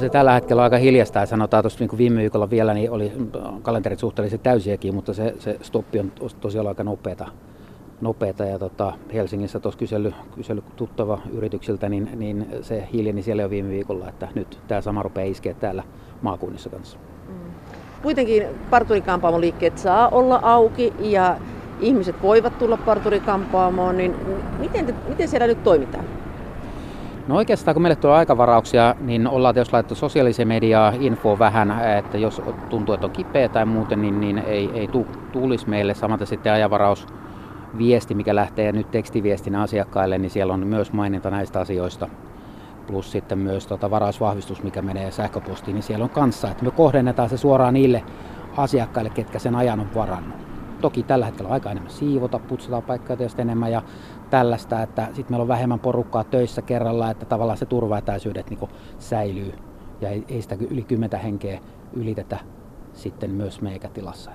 se tällä hetkellä on aika hiljasta. Sanotaan tuossa niin viime viikolla vielä, niin oli kalenterit suhteellisen täysiäkin, mutta se, se stoppi on tosiaan aika nopeata. nopeata. Ja tota, Helsingissä tuossa kysely, kysely tuttava yrityksiltä, niin, niin se hiljeni siellä jo viime viikolla, että nyt tämä sama rupeaa iskeä täällä maakunnissa kanssa. Mm. Kuitenkin parturikampaamoliikkeet saa olla auki ja ihmiset voivat tulla parturikampaamoon, niin miten, te, miten siellä nyt toimitaan? No oikeastaan kun meille tulee aikavarauksia, niin ollaan tietysti laitettu sosiaaliseen mediaan info vähän, että jos tuntuu, että on kipeä tai muuten, niin, niin ei, ei tu, tulisi meille. Samaten sitten ajavaraus viesti, mikä lähtee nyt tekstiviestinä asiakkaille, niin siellä on myös maininta näistä asioista. Plus sitten myös tota varausvahvistus, mikä menee sähköpostiin, niin siellä on kanssa, että me kohdennetaan se suoraan niille asiakkaille, ketkä sen ajan on varannut. Toki tällä hetkellä aika enemmän siivota, putsataan paikkaa tietysti enemmän ja tällaista, että sitten meillä on vähemmän porukkaa töissä kerralla, että tavallaan se turvaetäisyydet niin säilyy ja ei, ei sitä yli 10 henkeä ylitetä sitten myös meikätilassa.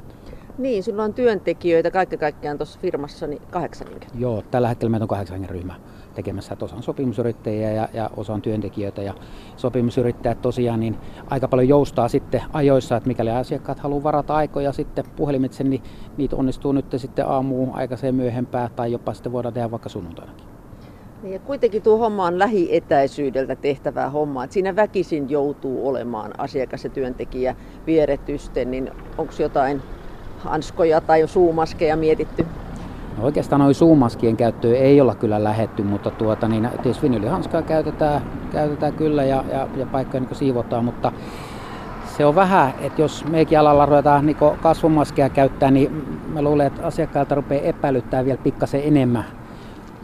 Niin, sulla on työntekijöitä kaikki kaikkiaan tuossa firmassa niin kahdeksan henkeä. Joo, tällä hetkellä meitä on kahdeksan hengen ryhmä tekemässä, että osa on sopimusyrittäjiä ja, ja osa on työntekijöitä. Ja sopimusyrittäjät tosiaan niin aika paljon joustaa sitten ajoissa, että mikäli asiakkaat haluaa varata aikoja sitten puhelimitse, niin niitä onnistuu nyt sitten aamuun aikaiseen myöhempään tai jopa sitten voidaan tehdä vaikka sunnuntainakin. Niin ja kuitenkin tuo homma on lähietäisyydeltä tehtävää hommaa. Että siinä väkisin joutuu olemaan asiakas ja työntekijä vieretysten, niin onko jotain hanskoja tai suumaskeja mietitty? No oikeastaan noin suumaskien käyttöä ei olla kyllä lähetty, mutta tuota, niin tietysti vinylihanskaa käytetään, käytetään kyllä ja, ja, ja paikkoja niin siivotaan, mutta se on vähän, että jos meikin alalla ruvetaan niin kasvomaskeja käyttää, niin mä luulen, että asiakkailta rupeaa epäilyttää vielä pikkasen enemmän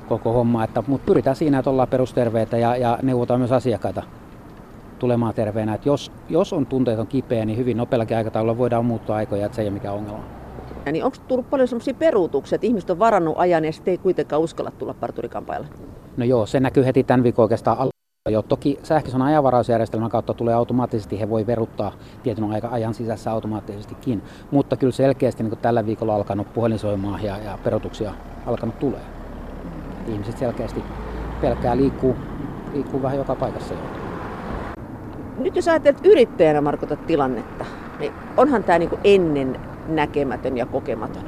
koko homma. Että, mutta pyritään siinä, että ollaan perusterveitä ja, ja neuvotaan myös asiakkaita tulemaan terveenä. Että jos, jos on tunteet on kipeä, niin hyvin nopeallakin aikataululla voidaan muuttua aikoja, että se ei ole mikään ongelma. Ja niin onko tullut paljon sellaisia peruutuksia, että ihmiset on varannut ajan ja sitten ei kuitenkaan uskalla tulla parturikampailla? No joo, se näkyy heti tämän viikon oikeastaan al- jo, toki sähköisen ajanvarausjärjestelmän kautta tulee automaattisesti, he voi veruttaa tietyn aika ajan sisässä automaattisestikin, mutta kyllä selkeästi niin tällä viikolla alkanut puhelinsoimaa ja, ja perutuksia alkanut tulee. Ihmiset selkeästi pelkää liikkuu, liikkuu vähän joka paikassa jo. Nyt jos ajattelet yrittäjänä Markota tilannetta, niin onhan tämä niin ennen näkemätön ja kokematon.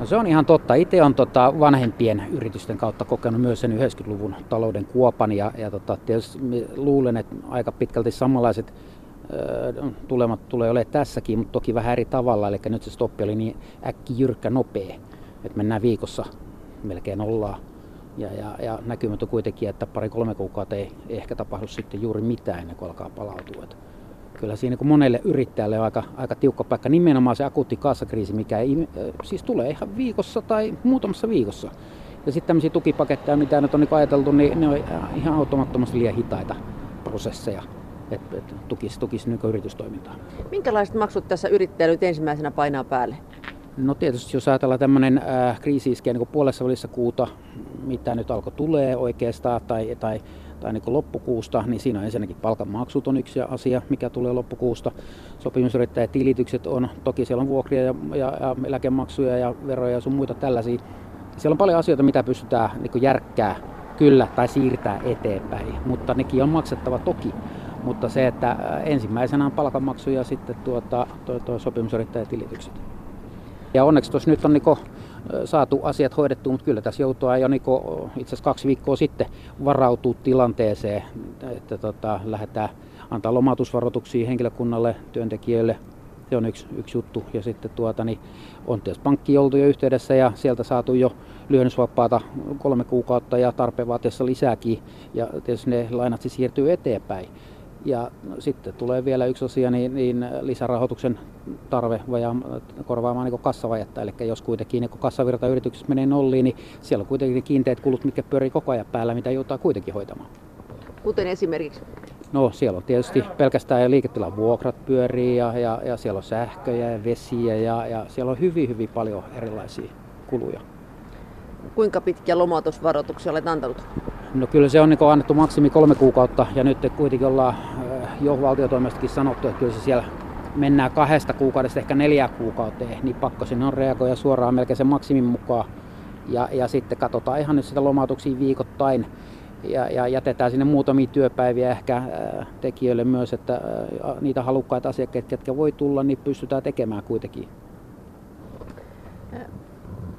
No se on ihan totta. Itse on tota vanhempien yritysten kautta kokenut myös sen 90-luvun talouden kuopan ja, ja tota, tietysti luulen, että aika pitkälti samanlaiset ö, tulemat tulee olemaan tässäkin, mutta toki vähän eri tavalla. Eli nyt se stoppi oli niin äkki, jyrkkä, nopea, että mennään viikossa melkein ollaan. Ja, ja, ja näkymät on kuitenkin, että pari-kolme kuukautta ei ehkä tapahdu sitten juuri mitään ennen kuin alkaa palautua. Että kyllä siinä kun monelle yrittäjälle on aika, aika tiukka paikka, nimenomaan se akuutti kassakriisi, mikä ei, siis tulee ihan viikossa tai muutamassa viikossa. Ja sitten tämmöisiä tukipaketteja, mitä nyt on niin ajateltu, niin ne on ihan automattomasti liian hitaita prosesseja että et tukisi, tukisi niin yritystoimintaa. Minkälaiset maksut tässä yrittäjä nyt ensimmäisenä painaa päälle? No tietysti jos ajatellaan tämmöinen äh, kriisi iskee niin puolessa välissä kuuta, mitä nyt alkoi tulee oikeastaan, tai, tai tai niin loppukuusta, niin siinä on ensinnäkin palkanmaksut on yksi asia, mikä tulee loppukuusta. Sopimusyrittäjätilitykset on, toki siellä on vuokria ja, ja, ja eläkemaksuja ja veroja ja sun muita tällaisia. Siellä on paljon asioita, mitä pystytään niin järkkää kyllä tai siirtää eteenpäin, mutta nekin on maksettava toki. Mutta se, että ensimmäisenä on palkanmaksu ja sitten tuota, tuo, tuo sopimusyrittäjätilitykset. Ja onneksi tuossa nyt on niin saatu asiat hoidettua, mutta kyllä tässä joutuu jo niin itse asiassa kaksi viikkoa sitten varautua tilanteeseen, että tota, lähdetään antaa lomautusvaroituksia henkilökunnalle, työntekijöille. Se on yksi, yksi juttu. Ja sitten tuota, niin on tietysti pankki oltu jo yhteydessä ja sieltä saatu jo lyhennysvapaata kolme kuukautta ja tarpeen vaatiessa lisääkin. Ja tietysti ne lainat siis siirtyy eteenpäin. Ja sitten tulee vielä yksi asia, niin, niin lisärahoituksen tarve vajaa, korvaamaan niin kassavajetta. Eli jos kuitenkin niin kassavirta yrityksessä menee nolliin, niin siellä on kuitenkin kiinteät kulut, mitkä pyörii koko ajan päällä, mitä joutuu kuitenkin hoitamaan. Kuten esimerkiksi? No siellä on tietysti pelkästään liiketilan vuokrat pyörii ja, ja, ja siellä on sähköjä ja vesiä ja, ja siellä on hyvin hyvin paljon erilaisia kuluja. Kuinka pitkiä lomautusvaroituksia olet antanut? No kyllä se on niin annettu maksimi kolme kuukautta ja nyt kuitenkin ollaan jo valtiotoimestakin sanottu, että kyllä se siellä mennään kahdesta kuukaudesta ehkä neljä kuukauteen, niin pakko sinne on reagoida suoraan melkein sen maksimin mukaan. Ja, ja sitten katsotaan ihan nyt sitä lomautuksia viikoittain. ja, ja jätetään sinne muutamia työpäiviä ehkä tekijöille myös, että niitä halukkaita asiakkaita, ketkä voi tulla, niin pystytään tekemään kuitenkin.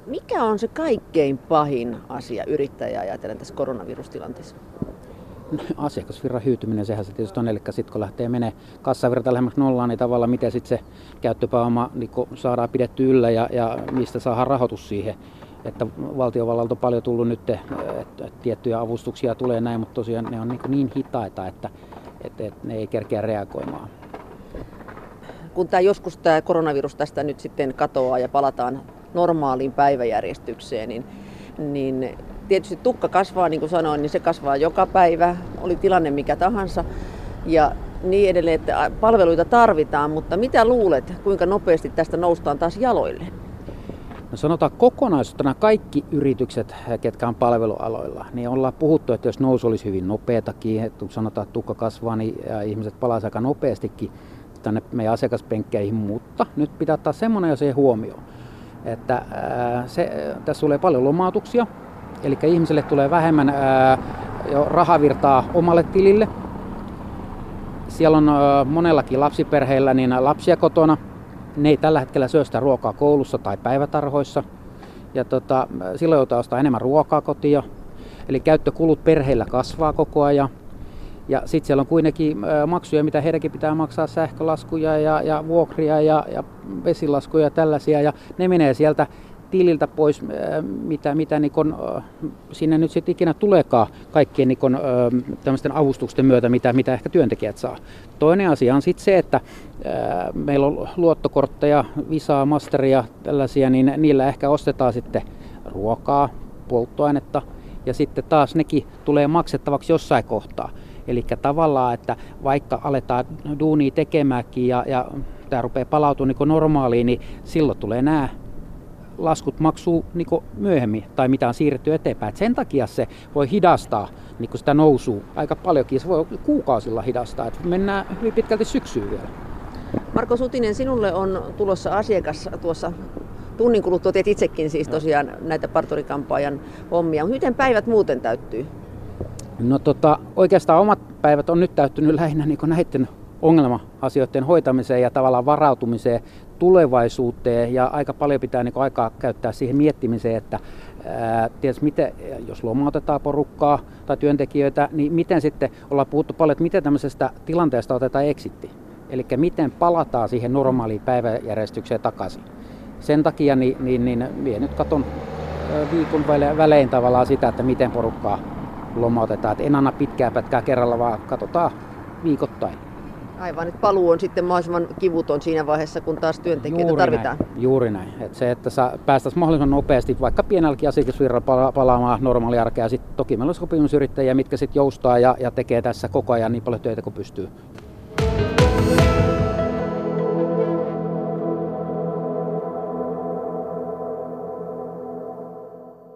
Mikä on se kaikkein pahin asia yrittäjää ajatellen tässä koronavirustilanteessa? asiakasvirran hyytyminen, sehän se tietysti on, eli sitten kun lähtee menee kassavirta lähemmäksi nollaan, niin tavallaan miten sitten se käyttöpääoma niin saadaan pidetty yllä ja, ja mistä saadaan rahoitus siihen. Että valtiovallalta on paljon tullut nyt, että tiettyjä avustuksia tulee näin, mutta tosiaan ne on niin, niin hitaita, että, että, että ne ei kerkeä reagoimaan. Kun tämä joskus tämä koronavirus tästä nyt sitten katoaa ja palataan normaaliin päiväjärjestykseen, niin, niin tietysti tukka kasvaa, niin kuin sanoin, niin se kasvaa joka päivä, oli tilanne mikä tahansa. Ja niin edelleen, että palveluita tarvitaan, mutta mitä luulet, kuinka nopeasti tästä noustaan taas jaloille? No sanotaan kokonaisuutena kaikki yritykset, ketkä on palvelualoilla, niin ollaan puhuttu, että jos nousu olisi hyvin nopeatakin, että sanotaan, että tukka kasvaa, niin ihmiset palaisivat aika nopeastikin tänne meidän asiakaspenkkeihin, mutta nyt pitää ottaa semmoinen se huomioon, että se, tässä tulee paljon lomautuksia, Eli ihmiselle tulee vähemmän jo rahavirtaa omalle tilille. Siellä on monellakin lapsiperheillä niin lapsia kotona. Ne ei tällä hetkellä syö sitä ruokaa koulussa tai päivätarhoissa. Ja tota, silloin joutuu ostaa enemmän ruokaa kotiin. Eli käyttökulut perheillä kasvaa koko ajan. Ja sitten siellä on kuitenkin maksuja, mitä heidänkin pitää maksaa, sähkölaskuja ja, ja vuokria ja, ja vesilaskuja ja tällaisia. Ja ne menee sieltä tililtä pois, äh, mitä, mitä kun, äh, sinne nyt sitten ikinä tuleekaan kaikkien äh, tämmöisten avustusten myötä, mitä, mitä ehkä työntekijät saa. Toinen asia on sitten se, että meillä on luottokortteja, visaa, masteria, tällaisia, niin niillä ehkä ostetaan sitten ruokaa, polttoainetta ja sitten taas nekin tulee maksettavaksi jossain kohtaa. Eli tavallaan, että vaikka aletaan duunia tekemäänkin ja, ja tämä rupeaa palautumaan niin normaaliin, niin silloin tulee nämä laskut maksuu niin myöhemmin tai mitä on siirretty eteenpäin. Et sen takia se voi hidastaa niin sitä nousua aika paljonkin. Se voi kuukausilla hidastaa. Et mennään hyvin pitkälti syksyyn vielä. Marko Sutinen, sinulle on tulossa asiakas tuossa tunnin kuluttua. Teet itsekin siis tosiaan näitä parturikampaajan hommia. Miten päivät muuten täyttyy? No tota, oikeastaan omat päivät on nyt täyttynyt lähinnä niin näiden ongelma-asioiden hoitamiseen ja tavallaan varautumiseen tulevaisuuteen ja aika paljon pitää niin aikaa käyttää siihen miettimiseen, että ää, miten, jos lomautetaan porukkaa tai työntekijöitä, niin miten sitten, ollaan puhuttu paljon, että miten tämmöisestä tilanteesta otetaan eksitti. Eli miten palataan siihen normaaliin päiväjärjestykseen takaisin. Sen takia niin, niin, niin minä nyt katson viikon välein tavallaan sitä, että miten porukkaa lomautetaan. Et en anna pitkää pätkää kerralla, vaan katsotaan viikoittain. Aivan, että paluu on sitten mahdollisimman kivuton siinä vaiheessa, kun taas työntekijöitä juuri tarvitaan. Näin, juuri näin. Et se, että päästäisiin mahdollisimman nopeasti vaikka pienelläkin asiakasvirralla palaamaan normaaliarkea. Sitten toki meillä on sopimusyrittäjiä, mitkä sitten joustaa ja, ja tekee tässä koko ajan niin paljon töitä kuin pystyy